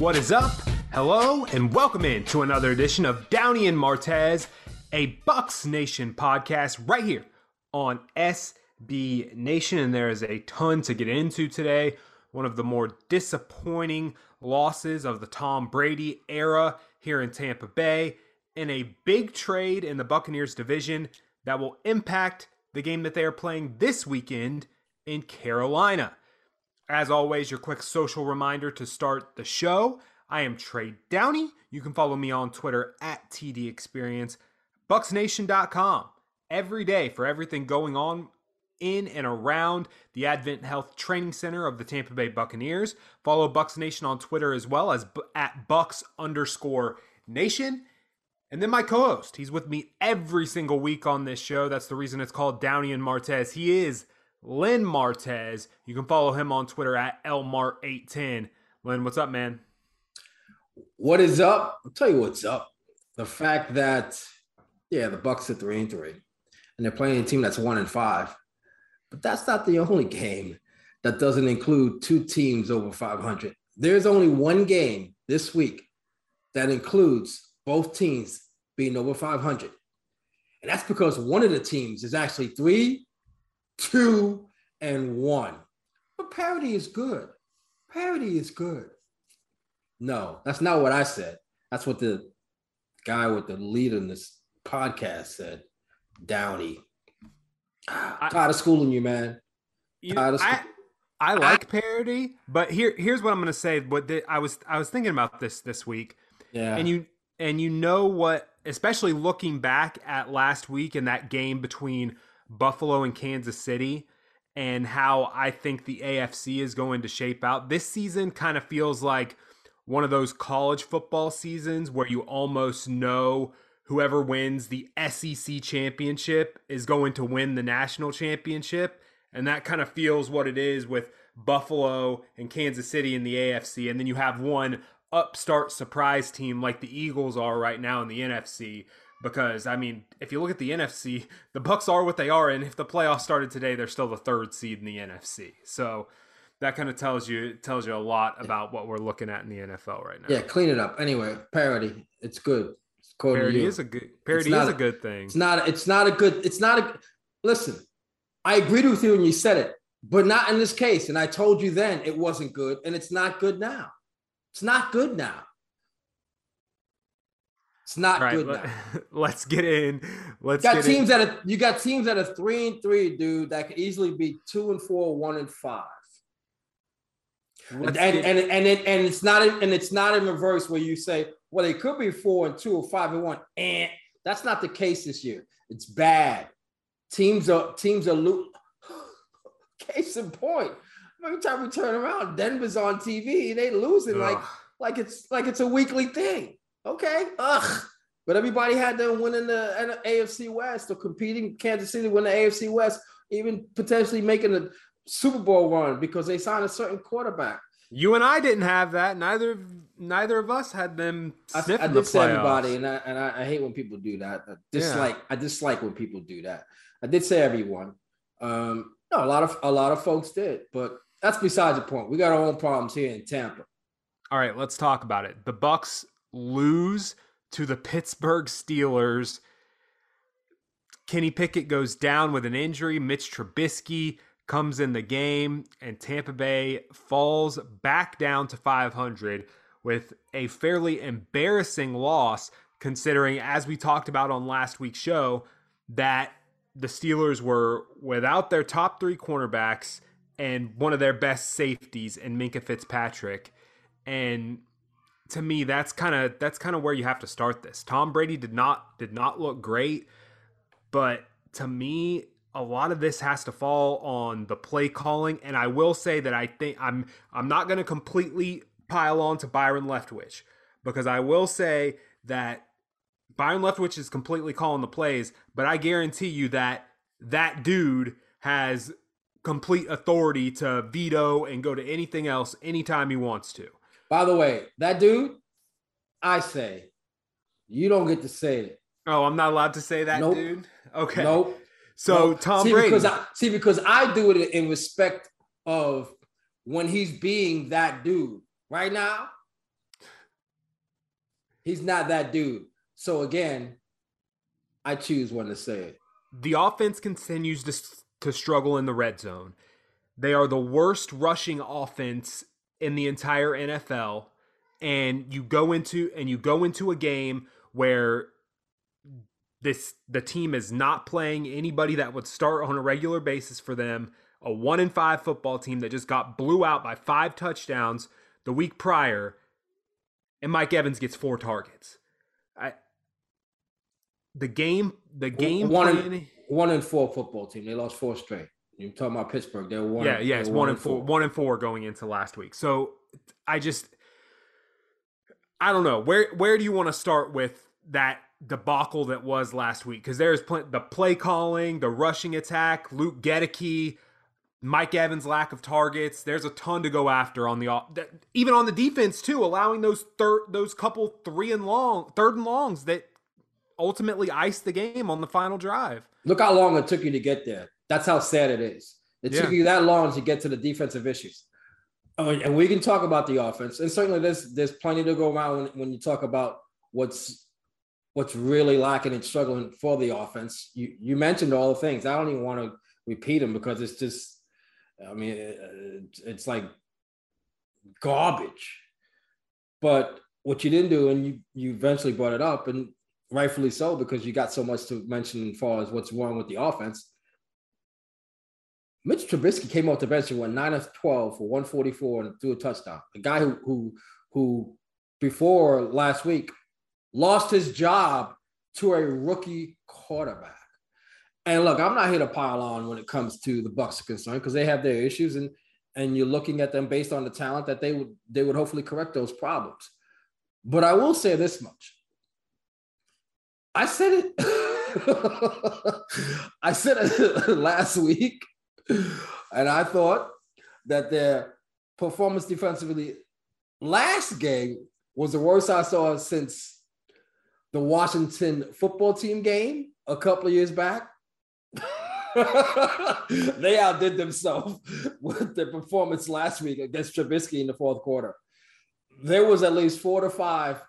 What is up? Hello, and welcome in to another edition of Downey and Martez, a Bucs Nation podcast right here on SB Nation. And there is a ton to get into today. One of the more disappointing losses of the Tom Brady era here in Tampa Bay, and a big trade in the Buccaneers division that will impact the game that they are playing this weekend in Carolina. As always, your quick social reminder to start the show. I am Trey Downey. You can follow me on Twitter at TD Experience, BucsNation.com. Every day for everything going on in and around the Advent Health Training Center of the Tampa Bay Buccaneers. Follow Bucs Nation on Twitter as well as at Bucs underscore Nation. And then my co-host, he's with me every single week on this show. That's the reason it's called Downey and Martez. He is Len Martez. You can follow him on Twitter at lmart810. Lynn, what's up, man? What is up? I'll tell you what's up. The fact that, yeah, the Bucks are three and three, and they're playing a team that's one and five. But that's not the only game that doesn't include two teams over 500. There's only one game this week that includes both teams being over 500. And that's because one of the teams is actually three two, and one. But parody is good. Parody is good. No, that's not what I said. That's what the guy with the lead in this podcast said. Downey. I, tired of schooling you, man. You know, I, I like parody, but here here's what I'm gonna say. What the, I was I was thinking about this this week. Yeah. And you and you know what, especially looking back at last week and that game between Buffalo and Kansas City and how I think the AFC is going to shape out. This season kind of feels like one of those college football seasons where you almost know whoever wins the SEC championship is going to win the national championship. And that kind of feels what it is with Buffalo and Kansas City in the AFC. And then you have one upstart surprise team like the Eagles are right now in the NFC because I mean, if you look at the NFC, the Bucks are what they are, and if the playoffs started today, they're still the third seed in the NFC. So that kind of tells you tells you a lot about what we're looking at in the NFL right now. Yeah, clean it up. Anyway, parody, it's good. It's parody is a good parody is a, a good thing. It's not. It's not a good. It's not a. Listen, I agreed with you when you said it, but not in this case. And I told you then it wasn't good, and it's not good now. It's not good now. It's not right, good let. Let's get in. Let's you got teams in. that are you got teams that are three and three, dude, that could easily be two and four, one and five. and, and, and, and, it, and it's not in, and it's not in reverse where you say, well, they could be four and two or five and one. And that's not the case this year. It's bad. Teams are teams are lo- case in point. Every time we turn around, Denver's on TV. They losing Ugh. like like it's like it's a weekly thing. Okay. Ugh. But everybody had them winning the AFC West or competing Kansas City win the AFC West, even potentially making a Super Bowl run because they signed a certain quarterback. You and I didn't have that. Neither neither of us had them. I, I did say everybody, and I and I, I, hate when people do that. I dislike yeah. I dislike when people do that. I did say everyone. Um, no, a lot of a lot of folks did, but that's besides the point. We got our own problems here in Tampa. All right, let's talk about it. The Bucks lose to the Pittsburgh Steelers. Kenny Pickett goes down with an injury. Mitch Trubisky comes in the game, and Tampa Bay falls back down to 500 with a fairly embarrassing loss, considering, as we talked about on last week's show, that the Steelers were without their top three cornerbacks and one of their best safeties in Minkah Fitzpatrick. And to me that's kind of that's kind of where you have to start this. Tom Brady did not did not look great, but to me a lot of this has to fall on the play calling and I will say that I think I'm I'm not going to completely pile on to Byron Leftwich because I will say that Byron Leftwich is completely calling the plays, but I guarantee you that that dude has complete authority to veto and go to anything else anytime he wants to. By the way, that dude, I say, you don't get to say it. Oh, I'm not allowed to say that, nope. dude. Okay. Nope. So nope. Tom see, Brady. Because I, see, because I do it in respect of when he's being that dude. Right now, He's not that dude. So again, I choose when to say it. The offense continues to, to struggle in the red zone. They are the worst rushing offense in the entire NFL. And you go into and you go into a game where this the team is not playing anybody that would start on a regular basis for them. A one in five football team that just got blew out by five touchdowns the week prior, and Mike Evans gets four targets. I the game the game one in, one in four football team. They lost four straight. You're talking about Pittsburgh. They were one. Yeah, yeah, it's one, and four, four. One and four going into last week. So I just I don't know where where do you want to start with that debacle that was last week because there's pl- the play calling, the rushing attack, Luke Goedeke, Mike Evans' lack of targets. There's a ton to go after on the even on the defense too, allowing those third those couple three and long third and longs that ultimately iced the game on the final drive. Look how long it took you to get there. That's how sad it is. It yeah. took you that long to get to the defensive issues. And we can talk about the offense, and certainly there's there's plenty to go around when, when you talk about what's what's really lacking and struggling for the offense. You you mentioned all the things. I don't even want to repeat them because it's just, I mean, it's like garbage. But what you didn't do, and you you eventually brought it up, and rightfully so, because you got so much to mention as far as what's wrong with the offense. Mitch Trubisky came off the bench and went nine of twelve for one forty four and threw a touchdown. The guy who who who before last week lost his job to a rookie quarterback. And look, I'm not here to pile on when it comes to the Bucks are concerned because they have their issues, and and you're looking at them based on the talent that they would they would hopefully correct those problems. But I will say this much: I said it. I said it last week, and I thought that their performance defensively last game was the worst I saw since the Washington football team game a couple of years back. they outdid themselves with their performance last week against Trubisky in the fourth quarter. There was at least four to five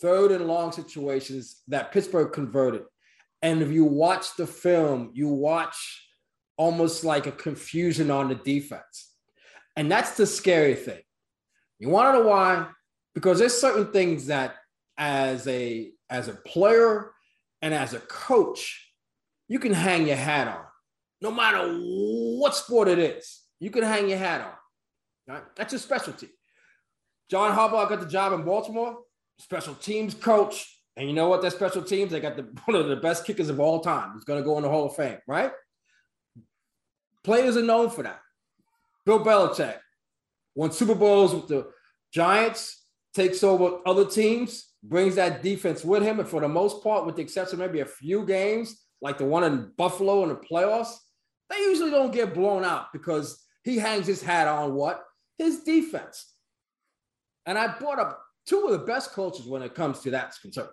third and long situations that Pittsburgh converted. And if you watch the film, you watch almost like a confusion on the defense. And that's the scary thing. You want to know why? Because there's certain things that as a as a player and as a coach, you can hang your hat on. No matter what sport it is, you can hang your hat on. Right? That's your specialty. John Harbaugh got the job in Baltimore, special teams coach. And you know what? That special teams, they got the, one of the best kickers of all time. He's going to go in the Hall of Fame, right? Players are known for that. Bill Belichick won Super Bowls with the Giants, takes over other teams, brings that defense with him. And for the most part, with the exception of maybe a few games, like the one in Buffalo in the playoffs, they usually don't get blown out because he hangs his hat on what? His defense. And I brought up two of the best coaches when it comes to that concern.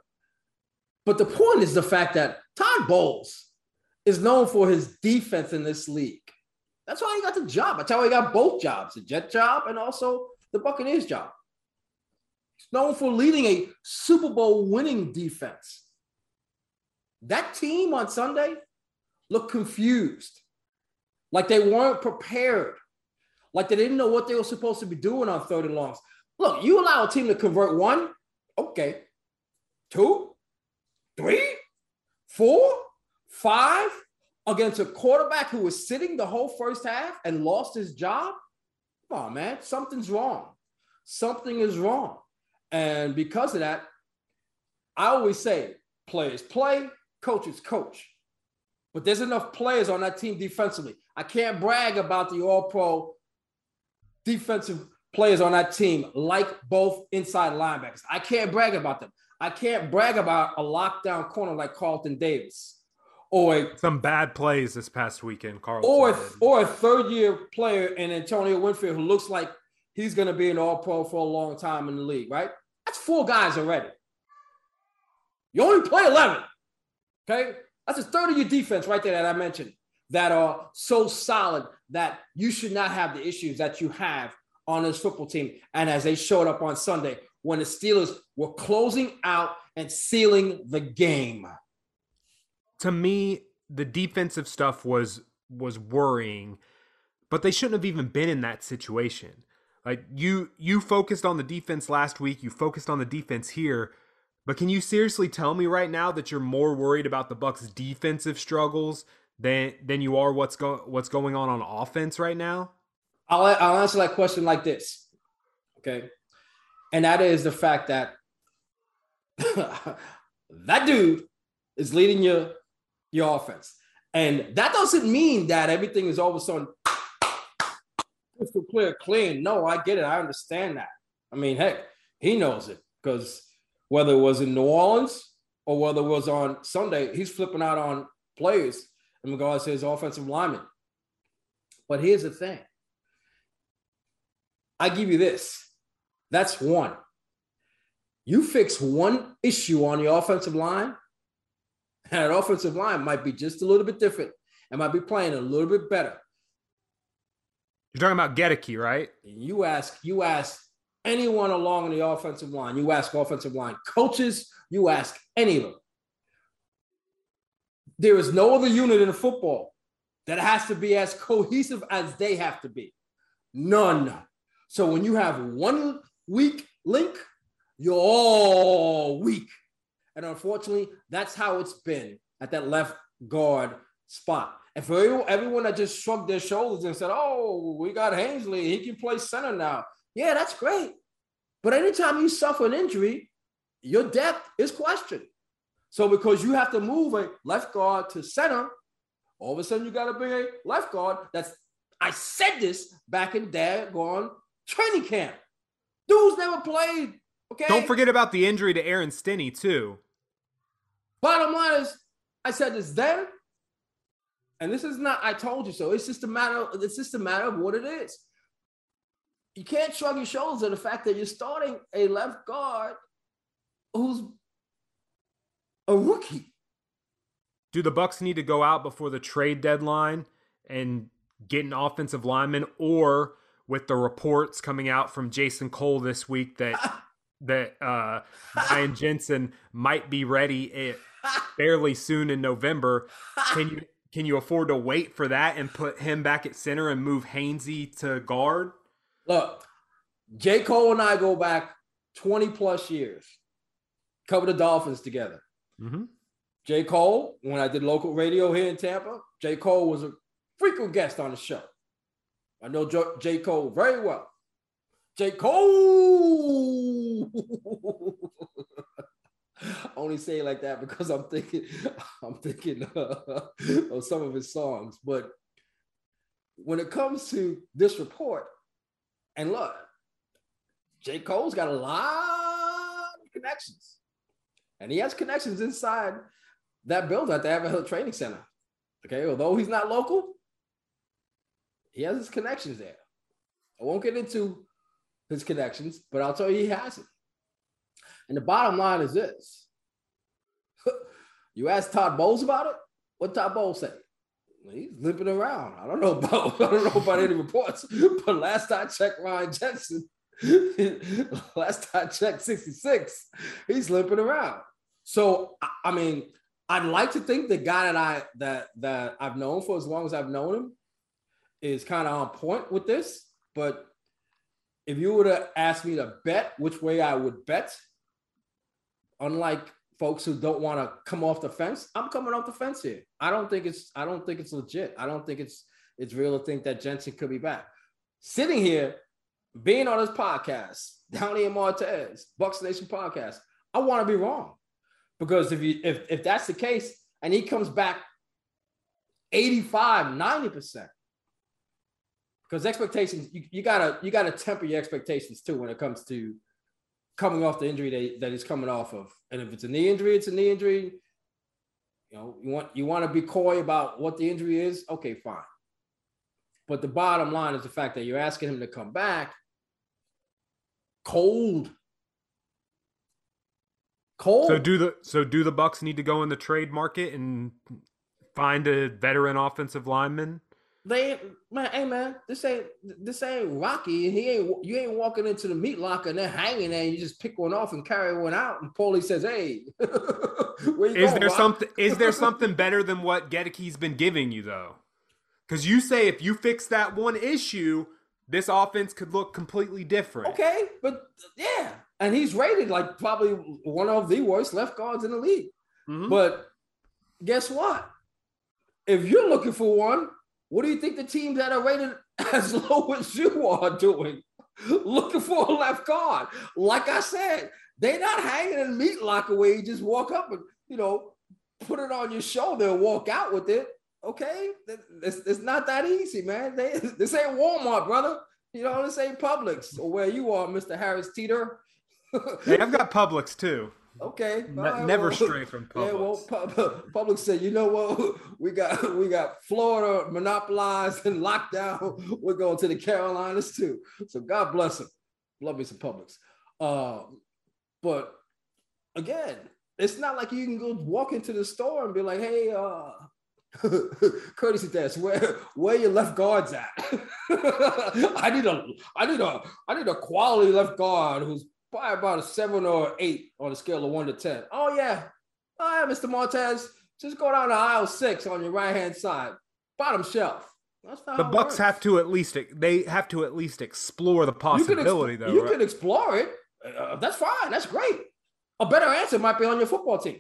But the point is the fact that Todd Bowles is known for his defense in this league. That's why he got the job. That's how he got both jobs, the Jet job and also the Buccaneers job He's known for leading a Super Bowl winning defense. That team on Sunday looked confused, like they weren't prepared, like they didn't know what they were supposed to be doing on third and longs. Look, you allow a team to convert one, okay, two, three, four, five against a quarterback who was sitting the whole first half and lost his job. Come on, man, something's wrong. Something is wrong. And because of that, I always say players play, coaches coach. But there's enough players on that team defensively. I can't brag about the all pro defensive players on that team like both inside linebackers. I can't brag about them. I can't brag about a lockdown corner like Carlton Davis. Or some bad plays this past weekend, Carl. Or or a third year player in Antonio Winfield who looks like he's going to be an all pro for a long time in the league, right? That's four guys already. You only play 11. Okay. That's a third of your defense right there that I mentioned that are so solid that you should not have the issues that you have on this football team. And as they showed up on Sunday, when the Steelers were closing out and sealing the game. To me, the defensive stuff was was worrying, but they shouldn't have even been in that situation. Like you you focused on the defense last week, you focused on the defense here, but can you seriously tell me right now that you're more worried about the Bucks defensive struggles than than you are what's going what's going on on offense right now? I'll I'll answer that question like this. Okay? And that is the fact that that dude is leading your your offense. And that doesn't mean that everything is all of a sudden crystal clear, clean. No, I get it. I understand that. I mean, heck, he knows it because whether it was in New Orleans or whether it was on Sunday, he's flipping out on players in regards to his offensive lineman. But here's the thing I give you this that's one. You fix one issue on your offensive line, and that offensive line might be just a little bit different and might be playing a little bit better. You're talking about Goedeke, right? You ask, you ask anyone along the offensive line, you ask offensive line coaches, you ask any of them. There is no other unit in football that has to be as cohesive as they have to be. None. So when you have one weak link, you're all weak. And unfortunately, that's how it's been at that left guard spot. And for everyone that just shrugged their shoulders and said, oh, we got Hainsey, he can play center now. Yeah, that's great. But anytime you suffer an injury, your depth is questioned. So because you have to move a left guard to center, all of a sudden you got to bring a left guard. That's I said this back in daggone training camp. Dudes never played. Okay. Don't forget about the injury to Aaron Stinnie too. Bottom line is, I said this then, and this is not I told you so. It's just a matter. It's just a matter of what it is. You can't shrug your shoulders at the fact that you're starting a left guard who's a rookie. Do the Bucks need to go out before the trade deadline and get an offensive lineman, or with the reports coming out from Jason Cole this week that that uh, Ryan Jensen might be ready fairly soon in November. Can you can you afford to wait for that and put him back at center and move Hainsey to guard? Look, J. Cole and I go back 20 plus years. Cover the Dolphins together. Mm-hmm. J. Cole, when I did local radio here in Tampa, J. Cole was a frequent guest on the show. I know J. Cole very well. J. Cole. I only say it like that because I'm thinking, I'm thinking uh, of some of his songs. But when it comes to this report, and look, J. Cole's got a lot of connections, and he has connections inside that building at the Abbott Training Center. Okay, although he's not local, he has his connections there. I won't get into his connections, but I'll tell you he hasn't. And the bottom line is this. you ask Todd Bowles about it? What Todd Bowles say? He's limping around. I don't know about I don't know about any reports, but last I checked Ryan Jensen, last I checked 66, he's limping around. So I mean, I'd like to think the guy that I that that I've known for as long as I've known him is kind of on point with this. But if you were to ask me to bet which way I would bet, unlike folks who don't want to come off the fence, I'm coming off the fence here. I don't think it's I don't think it's legit. I don't think it's it's real to think that Jensen could be back. Sitting here, being on this podcast, Downey and Martez, Bucs Nation podcast, I want to be wrong. Because if you if if that's the case and he comes back 85, 90%, because expectations, you, you gotta you gotta temper your expectations too when it comes to coming off the injury that, that he's coming off of. And if it's a knee injury, it's a knee injury. You know, you want you want to be coy about what the injury is. Okay, fine. But the bottom line is the fact that you're asking him to come back cold. Cold. So do the so do the Bucks need to go in the trade market and find a veteran offensive lineman They man, hey man, this ain't this ain't Rocky. And he ain't you ain't walking into the meat locker and they're hanging there. And you just pick one off and carry one out. And Paulie says, "Hey, is going, there Rock? something? Is there something better than what Goedeke's been giving you though? Because you say if you fix that one issue, this offense could look completely different. Okay, but yeah, and he's rated like probably one of the worst left guards in the league. Mm-hmm. But guess what? If you're looking for one, what do you think the teams that are rated as low as you are doing? Looking for a left guard. Like I said, they're not hanging in meat locker where you just walk up and, you know, put it on your shoulder and walk out with it. Okay. It's, it's not that easy, man. They, this ain't Walmart, brother. You know, this ain't Publix or where you are, Mr. Harris Teeter. hey, I've got Publix too. Okay. right, never well, stray from Publix. Yeah, well, Publix said, you know what? We got we got Florida monopolized and locked down. We're going to the Carolinas too. So God bless them. Love me some Publix. Uh, but again, it's not like you can go walk into the store and be like, hey, uh, courtesy test where where your left guards at i need a i need a i need a quality left guard who's probably about a seven or eight on a scale of one to ten. Oh yeah, oh yeah, Mr. Martez, just go down to aisle six on your right hand side, bottom shelf. the Bucks have to at least they have to at least explore the possibility, you though. You right? can explore it. Uh, that's fine. That's great. A better answer might be on your football team.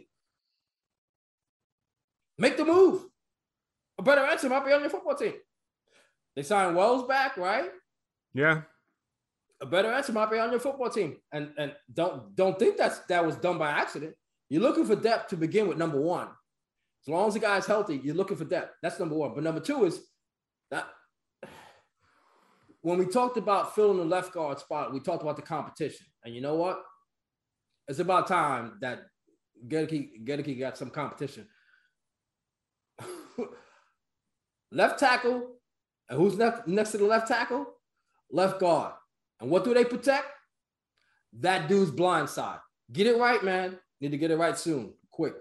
Make the move. A better answer might be on your football team. They signed Wells back, right? Yeah a better answer might be on your football team. And and don't don't think that's that was done by accident. You're looking for depth to begin with. Number one, as long as the guy's healthy, you're looking for depth. That's number one. But number two is that when we talked about filling the left guard spot, we talked about the competition. And you know what? It's about time that Goedeke got some competition. left tackle, and who's left next to the left tackle? Left guard. And what do they protect? That dude's blind side. Get it right, man. Need to get it right soon, quick.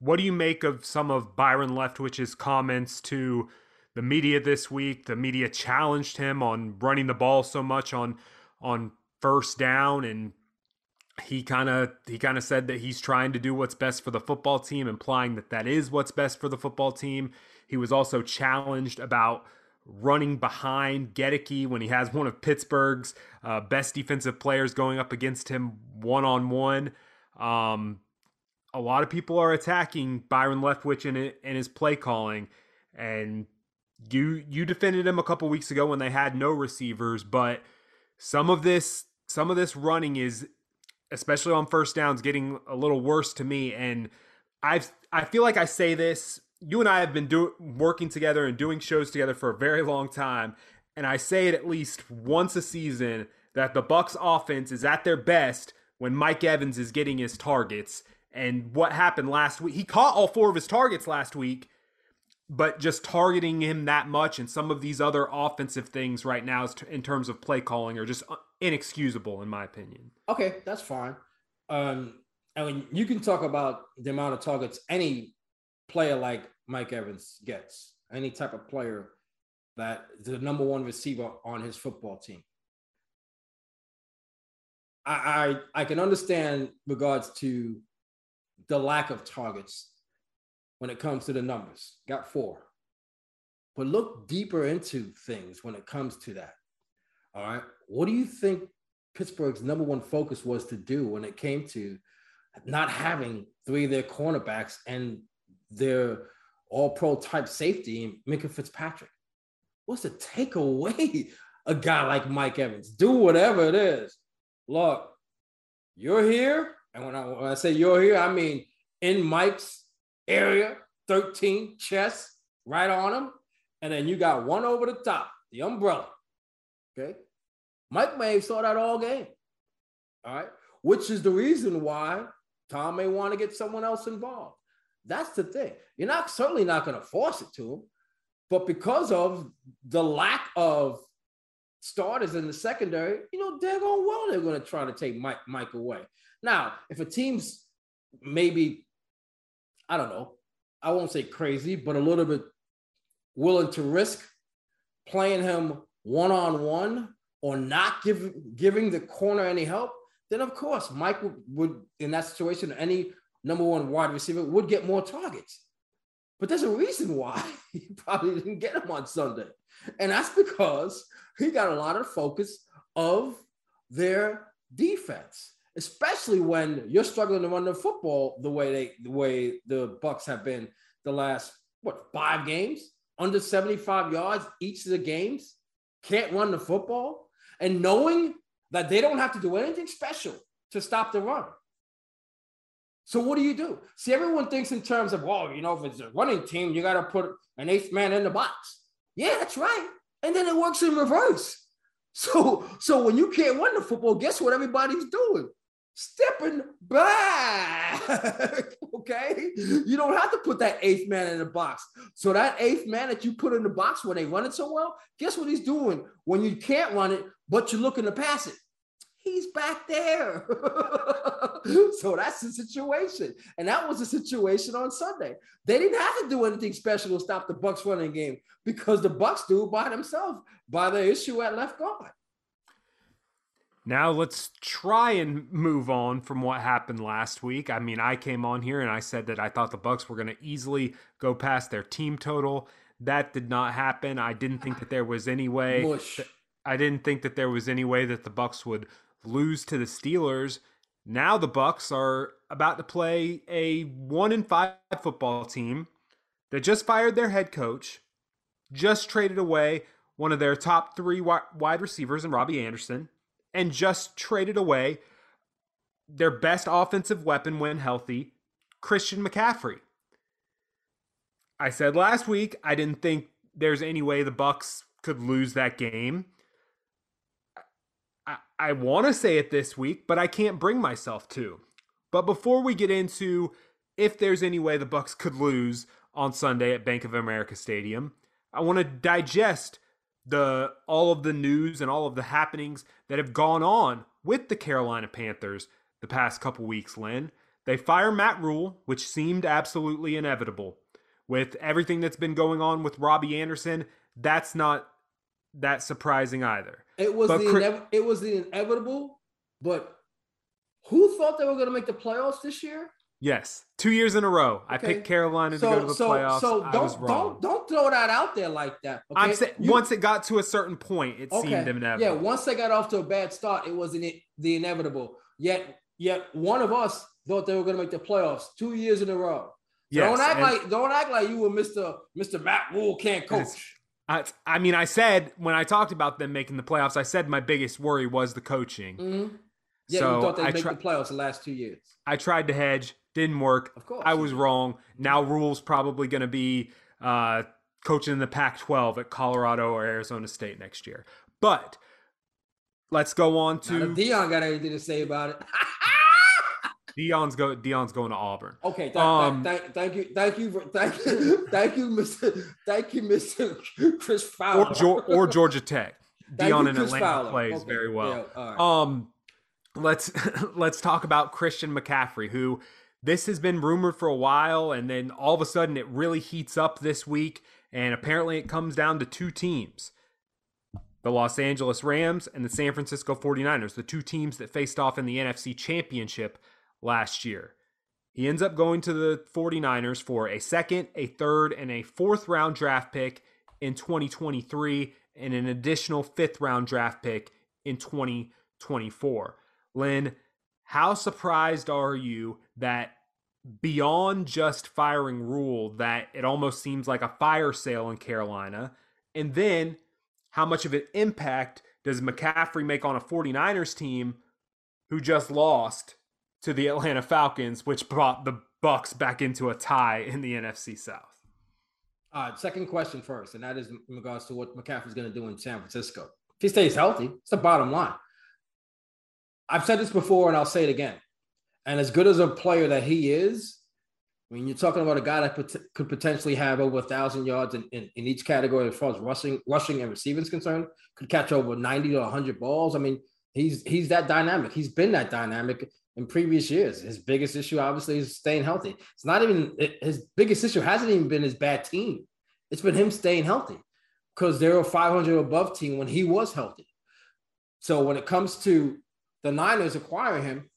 What do you make of some of Byron Leftwich's comments to the media this week? The media challenged him on running the ball so much on on first down and he kind of he kind of said that he's trying to do what's best for the football team implying that that is what's best for the football team. He was also challenged about running behind Goedeke when he has one of Pittsburgh's uh, best defensive players going up against him one on one. A lot of people are attacking Byron Leftwich and, and his play calling, and you you defended him a couple weeks ago when they had no receivers, but some of this some of this running is especially on first downs getting a little worse to me and I've I feel like I say this you and I have been do- working together and doing shows together for a very long time, and I say it at least once a season that the Bucks offense is at their best when Mike Evans is getting his targets. And what happened last week? He caught all four of his targets last week, but just targeting him that much and some of these other offensive things right now in terms of play calling are just inexcusable in my opinion. Okay, that's fine. Um, I mean, you can talk about the amount of targets any player like Mike Evans gets, any type of player that the number one receiver on his football team. I, I, I can understand regards to the lack of targets when it comes to the numbers. Got four. But look deeper into things when it comes to that. All right. What do you think Pittsburgh's number one focus was to do when it came to not having three of their cornerbacks and their all pro type safety, Minkah Fitzpatrick. What's to take away a guy like Mike Evans? Do whatever it is. Look, you're here. And when I, when I say you're here, I mean in Mike's area, 13 chest right on him. And then you got one over the top, the umbrella. Okay. Mike may saw that all game. All right. Which is the reason why Tom may want to get someone else involved. That's the thing. You're not certainly not going to force it to them, but because of the lack of starters in the secondary, you know, they're going well. They're going to try to take Mike Mike away. Now, if a team's maybe, I don't know, I won't say crazy, but a little bit willing to risk playing him one on one or not give, giving the corner any help, then of course Mike would, would, in that situation, any number one wide receiver would get more targets. But there's a reason why he probably didn't get him on Sunday. And that's because he got a lot of focus of their defense, especially when you're struggling to run the football the way they the way the Bucks have been the last what five games under 75 yards each of the games, can't run the football, and knowing that they don't have to do anything special to stop the run. So what do you do? See, everyone thinks in terms of, well, you know, if it's a running team, you got to put an eighth man in the box. Yeah, that's right. And then it works in reverse. So, so when you can't run the football, guess what everybody's doing? Stepping back. okay. You don't have to put that eighth man in the box. So that eighth man that you put in the box when they run it so well, guess what he's doing when you can't run it, but you're looking to pass it? He's back there. so that's the situation. And that was the situation on Sunday. They didn't have to do anything special to stop the Bucks running game because the Bucks do it by themselves by the issue at left guard. Now let's try and move on from what happened last week. I mean, I came on here and I said that I thought the Bucks were going to easily go past their team total. That did not happen. I didn't think that there was any way. Mush. I didn't think that there was any way that the Bucks would lose to the Steelers. Now the Bucks are about to play a 1 in 5 football team that just fired their head coach, just traded away one of their top 3 wide receivers in Robbie Anderson, and just traded away their best offensive weapon when healthy, Christian McCaffrey. I said last week I didn't think there's any way the Bucks could lose that game. I, want to say it this week, but I can't bring myself to. But before we get into if there's any way the Bucks could lose on Sunday at Bank of America Stadium, I want to digest the all of the news and all of the happenings that have gone on with the Carolina Panthers the past couple weeks, Lynn. They fire Matt Rhule, which seemed absolutely inevitable. With everything that's been going on with Robbie Anderson, that's not that surprising either. It was but the inev- it was the inevitable, but who thought they were going to make the playoffs this year? Yes, two years in a row. Okay. I picked Carolina so, to go to the so, playoffs. So don't don't don't throw that out there like that. Okay? I'm saying you, once it got to a certain point, it okay. seemed inevitable. Yeah, once they got off to a bad start, it was the, the inevitable. Yet yet one of us thought they were going to make the playoffs two years in a row. So yes, don't act like don't act like you were Mister Mister Matt Rhule can't coach. I, I mean, I said when I talked about them making the playoffs, I said my biggest worry was the coaching. Mm-hmm. Yeah, so you thought they'd I make the playoffs the last two years. I tried to hedge, didn't work. Of course, I was wrong. Now Rhule's probably going to be uh, coaching in the Pac-12 at Colorado or Arizona State next year. But let's go on to Deion Got anything to say about it? Deion's go. Deion's going to Auburn. Okay. Th- um, th- th- thank you. Thank you. For, thank you. Thank you, Mister. Thank you, Mister Chris Fowler. Or, or Georgia Tech. Deion in Atlanta Fowler. plays okay. very well. Yeah, right. Um, let's let's talk about Christian McCaffrey, who this has been rumored for a while, and then all of a sudden it really heats up this week, and apparently it comes down to two teams. The Los Angeles Rams and the San Francisco 49ers, the two teams that faced off in the NFC Championship last year. He ends up going to the 49ers for a second, a third, and a fourth round draft pick in 2023 and an additional fifth round draft pick in 2024. Lynn, how surprised are you that beyond just firing Rhule, that it almost seems like a fire sale in Carolina? And then how much of an impact does McCaffrey make on a 49ers team who just lost to the Atlanta Falcons, which brought the Bucks back into a tie in the NFC South. Second question first, and that is in regards to what McCaffrey's going to do in San Francisco. If he stays healthy, it's the bottom line. I've said this before, and I'll say it again. And as good as a player that he is, I mean, you're talking about a guy that pot- could potentially have over a thousand yards in, in, in, each category as far as rushing, rushing and receiving is concerned. Could catch over 90 to 100 balls. I mean, he's he's that dynamic. He's been that dynamic in previous years. His biggest issue, obviously, is staying healthy. It's not even his biggest issue hasn't even been his bad team. It's been him staying healthy. because they're a 500 above team when he was healthy. So when it comes to the Niners acquiring him,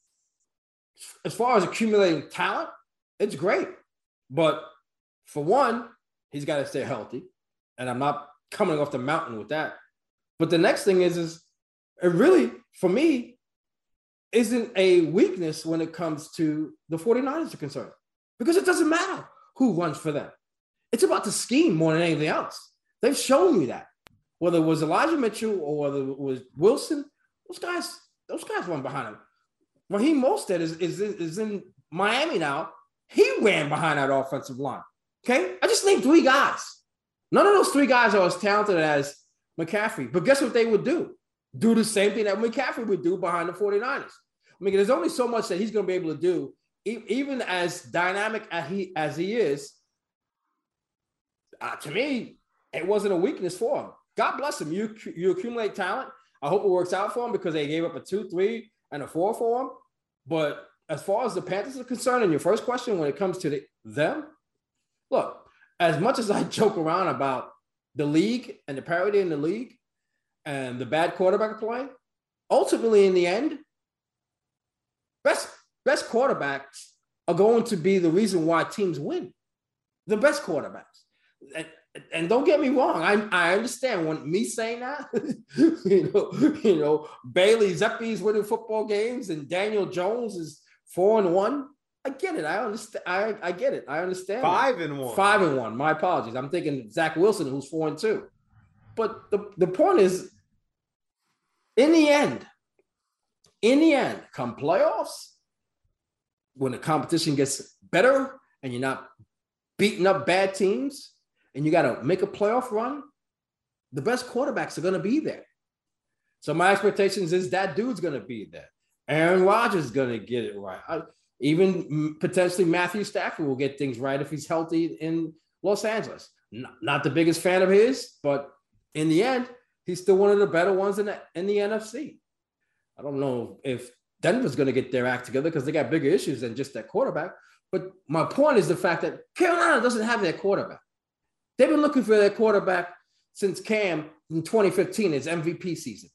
as far as accumulating talent, it's great. But for one, he's got to stay healthy. And I'm not coming off the mountain with that. But the next thing is, is it really, for me, isn't a weakness when it comes to the 49ers are concerned. Because it doesn't matter who runs for them. It's about the scheme more than anything else. They've shown you that. Whether it was Elijah Mitchell or whether it was Wilson, those guys, those guys run behind him. Raheem Mostert is, is, is in Miami now. He ran behind that offensive line. Okay. I just named three guys. None of those three guys are as talented as McCaffrey. But guess what they would do? Do the same thing that McCaffrey would do behind the 49ers. I mean, there's only so much that he's going to be able to do, even as dynamic as he, as he is. Uh, to me, it wasn't a weakness for him. God bless him. You, you accumulate talent. I hope it works out for him because they gave up a two, three, and a four for him. But as far as the Panthers are concerned, and your first question when it comes to the, them, look, as much as I joke around about the league and the parity in the league and the bad quarterback play, ultimately in the end, best best quarterbacks are going to be the reason why teams win. The best quarterbacks. And, and don't get me wrong, I, I understand when me saying that, you know, you know, Bailey Zappe's winning football games and Daniel Jones is four and one. I get it. I understand. I, I get it. I understand. Five that. and one. Five and one. My apologies. I'm thinking Zach Wilson, who's four and two. But the, the point is, in the end, in the end, come playoffs, when the competition gets better and you're not beating up bad teams and you got to make a playoff run, the best quarterbacks are going to be there. So my expectations is that dude's going to be there. Aaron Rodgers is going to get it right. I, even potentially Matthew Stafford will get things right if he's healthy in Los Angeles. Not, not the biggest fan of his, but in the end, he's still one of the better ones in the, in the NFC. I don't know if Denver's going to get their act together because they got bigger issues than just that quarterback. But my point is the fact that Carolina doesn't have their quarterback. They've been looking for their quarterback since Cam in 2015, his MVP season.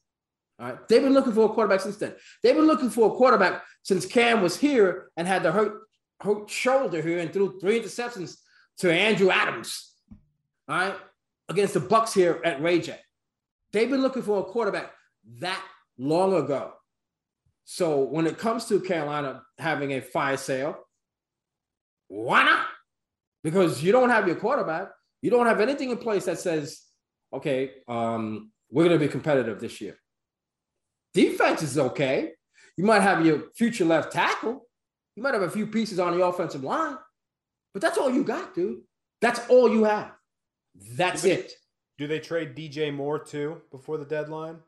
All right. They've been looking for a quarterback since then. They've been looking for a quarterback since Cam was here and had the hurt, hurt shoulder here and threw three interceptions to Andrew Adams. All right. Against the Bucks here at Ray Jay. They've been looking for a quarterback that long ago. So when it comes to Carolina having a fire sale, why not? Because you don't have your quarterback. You don't have anything in place that says, okay, um, we're going to be competitive this year. Defense is okay. You might have your future left tackle. You might have a few pieces on the offensive line, but that's all you got, dude. That's all you have. That's do they, it. Do they trade DJ Moore too before the deadline?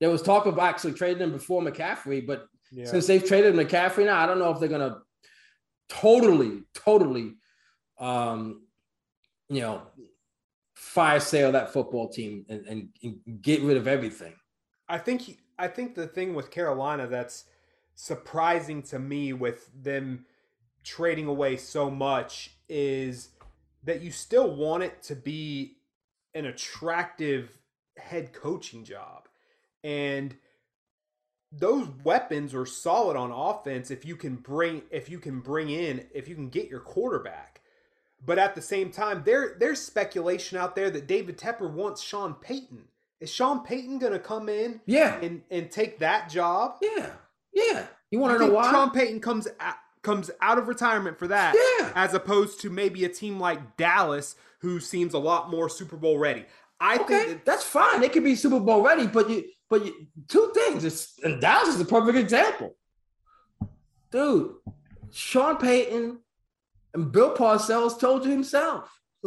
There was talk of actually trading him before McCaffrey, but yeah. since they've traded McCaffrey now, I don't know if they're gonna totally, totally, um, you know, fire sale that football team and, and, and get rid of everything. I think I think the thing with Carolina that's surprising to me with them trading away so much is that you still want it to be an attractive head coaching job. And those weapons are solid on offense if you can bring if you can bring in if you can get your quarterback. But at the same time, there there's speculation out there that David Tepper wants Sean Payton. Is Sean Payton going to come in? Yeah. And and take that job? Yeah. Yeah. You want to know why? Sean Payton comes out, comes out of retirement for that. Yeah. As opposed to maybe a team like Dallas, who seems a lot more Super Bowl ready. I okay, think that, that's fine. They could be Super Bowl ready, but you, but you, two things. It's, and Dallas is a perfect example, dude. Sean Payton and Bill Parcells told you himself.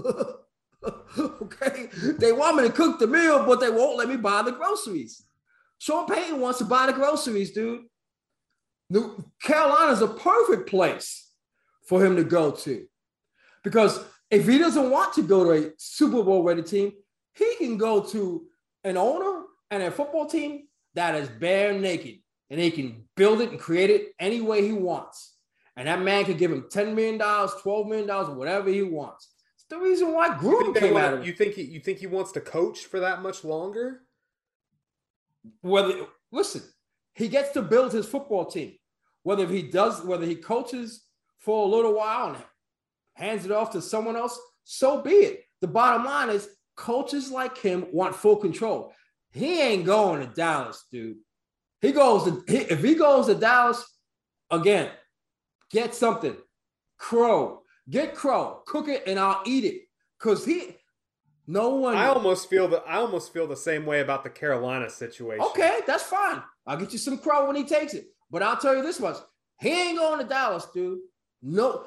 okay, they want me to cook the meal, but they won't let me buy the groceries. Sean Payton wants to buy the groceries, dude. New Carolina's a perfect place for him to go to. Because if he doesn't want to go to a Super Bowl ready team, he can go to an owner and a football team that is bare naked and he can build it and create it any way he wants. And that man could give him $10 million, $12 million, whatever he wants. It's the reason why You Gruden think, came out of you think he you think he wants to coach for that much longer? whether listen, he gets to build his football team. Whether he does, whether he coaches for a little while and hands it off to someone else, so be it. The bottom line is coaches like him want full control. He ain't going to Dallas, dude. He goes to he, if he goes to Dallas again, get something. Crow, get crow, cook it, and I'll eat it. Cause he no one I almost feel that I almost feel the same way about the Carolina situation. Okay, that's fine. I'll get you some crow when he takes it. But I'll tell you this much: he ain't going to Dallas, dude. No,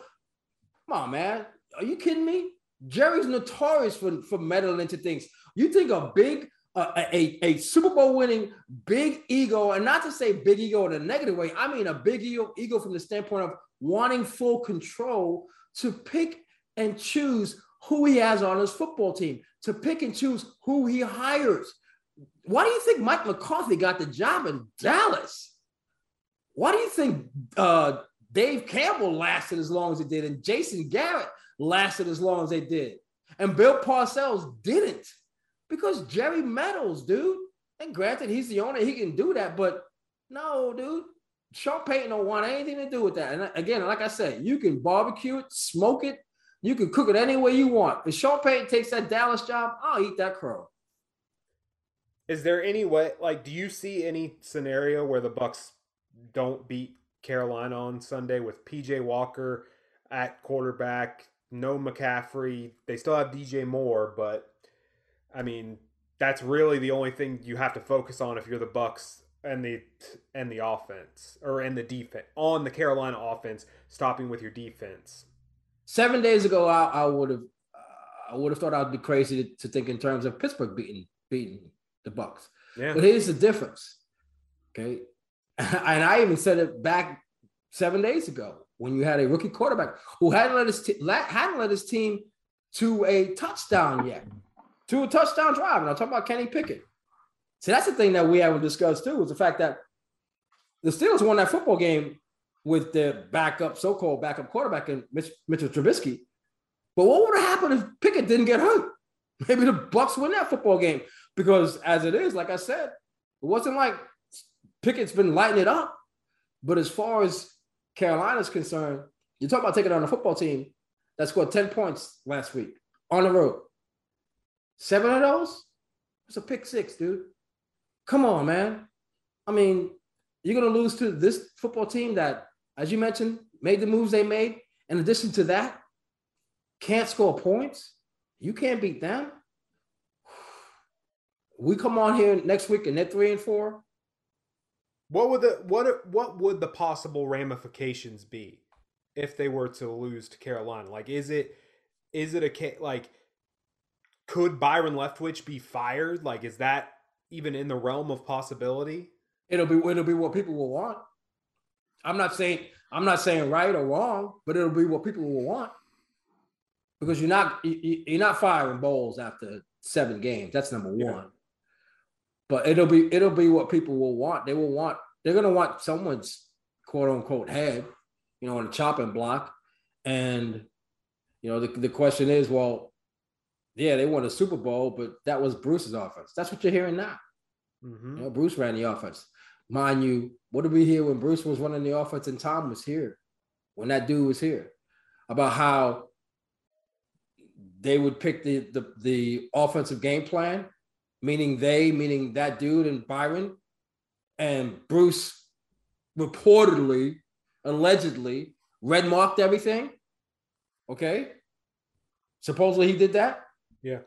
come on, man. Are you kidding me? Jerry's notorious for for meddling into things. You think a big, uh, a a Super Bowl winning big ego, and not to say big ego in a negative way. I mean a big ego, ego from the standpoint of wanting full control to pick and choose who he has on his football team, to pick and choose who he hires. Why do you think Mike McCarthy got the job in Dallas? Why do you think uh, Dave Campo lasted as long as he did and Jason Garrett lasted as long as they did? And Bill Parcells didn't because Jerry Meadows, dude. And granted, he's the owner, he can do that, but no, dude. Sean Payton don't want anything to do with that. And again, like I said, you can barbecue it, smoke it, you can cook it any way you want. If Sean Payton takes that Dallas job, I'll eat that crow. Is there any way like do you see any scenario where the Bucs don't beat Carolina on Sunday with PJ Walker at quarterback, no McCaffrey. They still have DJ Moore, but I mean, that's really the only thing you have to focus on if you're the Bucs and the and the offense or in the defense on the Carolina offense, stopping with your defense. Seven days ago, I, I would have uh, I would have thought I'd be crazy to, to think in terms of Pittsburgh beating beating the Bucs. Yeah. But here's the difference. Okay. And I even said it back seven days ago when you had a rookie quarterback who hadn't led his, t- hadn't led his team to a touchdown yet, to a touchdown drive. And I'm talking about Kenny Pickett. See, that's the thing that we haven't discussed too, is the fact that the Steelers won that football game with their backup, so-called backup quarterback in Mitch, Mitchell Trubisky. But what would have happened if Pickett didn't get hurt? Maybe the Bucs win that football game because, as it is, like I said, it wasn't like Pickett's been lighting it up. But as far as Carolina's concerned, you're talking about taking on a football team that scored 10 points last week on the road. Seven of those? It's a pick six, dude. Come on, man. I mean, you're going to lose to this football team that, as you mentioned, made the moves they made. In addition to that, can't score points. You can't beat them. We come on here next week and they're three and four. What would the what what would the possible ramifications be if they were to lose to Carolina? Like, is it is it a like could Byron Leftwich be fired? Like, is that even in the realm of possibility? It'll be it'll be what people will want. I'm not saying I'm not saying right or wrong, but it'll be what people will want because you're not you- you're not firing Bowles after seven games. That's number Yeah. one. But it'll be it'll be what people will want. They will want they're gonna want someone's quote unquote head, you know, on the chopping block. And you know, the, the question is, well, yeah, they won a Super Bowl, but that was Bruce's offense. That's what you're hearing now. Mm-hmm. You know, Bruce ran the offense. Mind you, what did we hear when Bruce was running the offense and Tom was here? When that dude was here, about how they would pick the the, the offensive game plan, meaning they, meaning that dude and Byron, and Bruce reportedly, allegedly, red marked everything. Okay. Supposedly he did that. Yeah.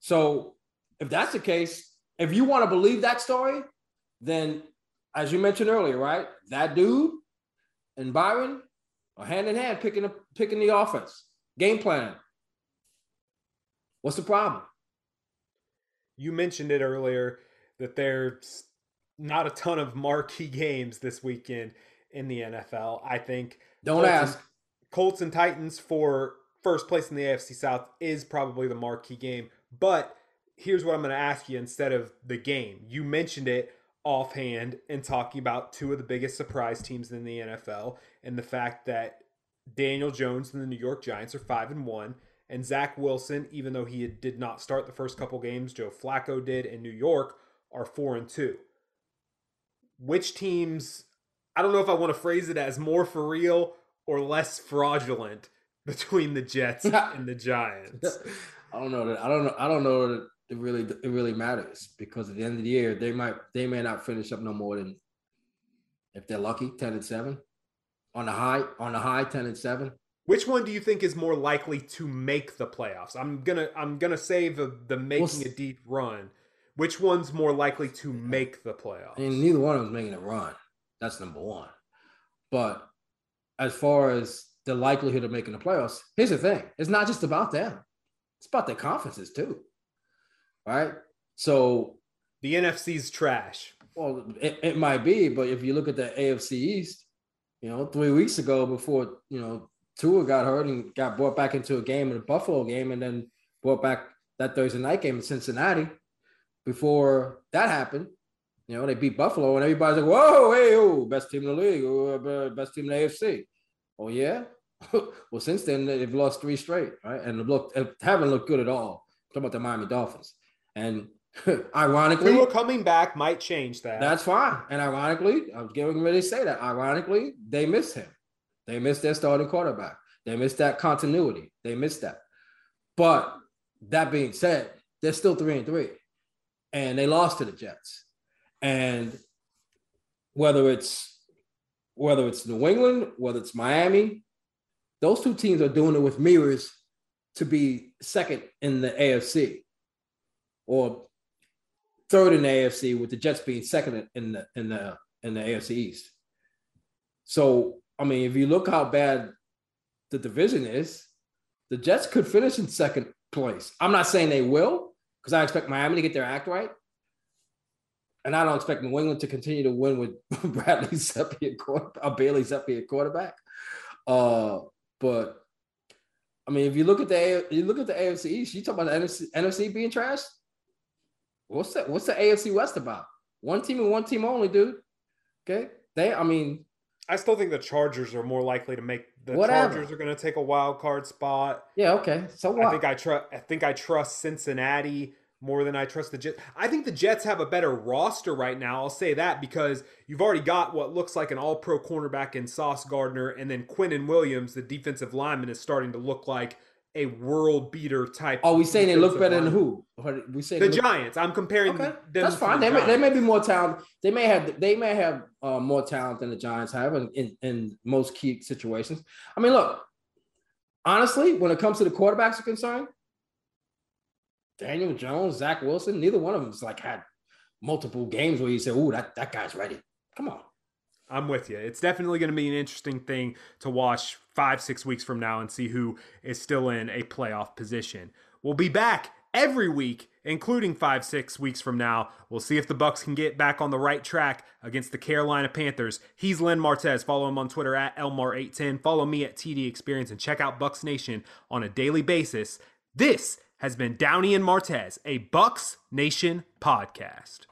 So if that's the case, if you want to believe that story, then as you mentioned earlier, right? That dude and Byron are hand in hand picking up picking the offense, game plan. What's the problem? You mentioned it earlier that there's not a ton of marquee games this weekend in the NFL. I think Don't Colts ask. And, Colts and Titans for first place in the AFC South is probably the marquee game. But here's what I'm going to ask you instead of the game. You mentioned it offhand and talking about two of the biggest surprise teams in the NFL and the fact that Daniel Jones and the New York Giants are 5 and 1 and Zach Wilson, even though he did not start the first couple games, Joe Flacco did in New York, are four and two. Which teams? I don't know if I want to phrase it as more for real or less fraudulent between the Jets and the Giants. I don't know that. I don't know. I don't know that it really it really matters because at the end of the year they might they may not finish up no more than if they're lucky ten and seven on the high on the high ten and seven. Which one do you think is more likely to make the playoffs? I'm gonna I'm gonna say the the making a deep run. Which one's more likely to make the playoffs? I mean, neither one of them's making a run. That's number one. But as far as the likelihood of making the playoffs, here's the thing: it's not just about them; it's about their conferences too. Right? So the NFC's trash. Well, it, it might be, but if you look at the AFC East, you know, three weeks ago before you know Tua got hurt and got brought back into a game in a Buffalo game, and then brought back that Thursday night game in Cincinnati. Before that happened, you know, they beat Buffalo, and everybody's like, "Whoa, hey, oh, best team in the league, oh, best team in the AFC." Oh yeah. well, since then they've lost three straight, right? And look, haven't looked good at all. I'm talking about the Miami Dolphins, and ironically, Tua coming back might change that. That's fine. And ironically, I'm getting ready to say that. Ironically, they miss him. They miss their starting quarterback. They miss that continuity. They miss that. But that being said, they're still three and three, and they lost to the Jets. And whether it's whether it's New England, whether it's Miami, those two teams are doing it with mirrors to be second in the AFC or third in the AFC, with the Jets being second in the in the in the AFC East. So I mean, if you look how bad the division is, the Jets could finish in second place. I'm not saying they will, because I expect Miami to get their act right. And I don't expect New England to continue to win with Bradley Zappe at quarterback, Bailey Zappe at quarterback. Uh, but I mean, if you look at the you look at the AFC East, you talk about the NFC, NFC being trash. What's that? What's the AFC West about? One team and one team only, dude. Okay, they. I mean, I still think the Chargers are more likely to make the Whatever. Chargers are going to take a wild card spot. Yeah, okay. So what? I think I trust. I think I trust Cincinnati more than I trust the Jets. I think the Jets have a better roster right now. I'll say that because you've already got what looks like an all-pro cornerback in Sauce Gardner, and then Quinnen Williams, the defensive lineman, is starting to look like a world beater type. Oh, we saying they look better than who? We say the. Giants. I'm comparing okay. them. That's fine. They may, they may be more talent. They may have they may have uh, more talent than the Giants have in, in, in most key situations. I mean, look. Honestly, when it comes to the quarterbacks are concerned, Daniel Jones, Zach Wilson, neither one of them's like had multiple games where you say, "Oh, that that guy's ready." Come on. I'm with you. It's definitely going to be an interesting thing to watch five, six weeks from now and see who is still in a playoff position. We'll be back every week, including five, six weeks from now. We'll see if the Bucs can get back on the right track against the Carolina Panthers. He's Len Martez. Follow him on Twitter at Elmar810. Follow me at TD Experience and check out Bucs Nation on a daily basis. This has been Downey and Martez, a Bucs Nation podcast.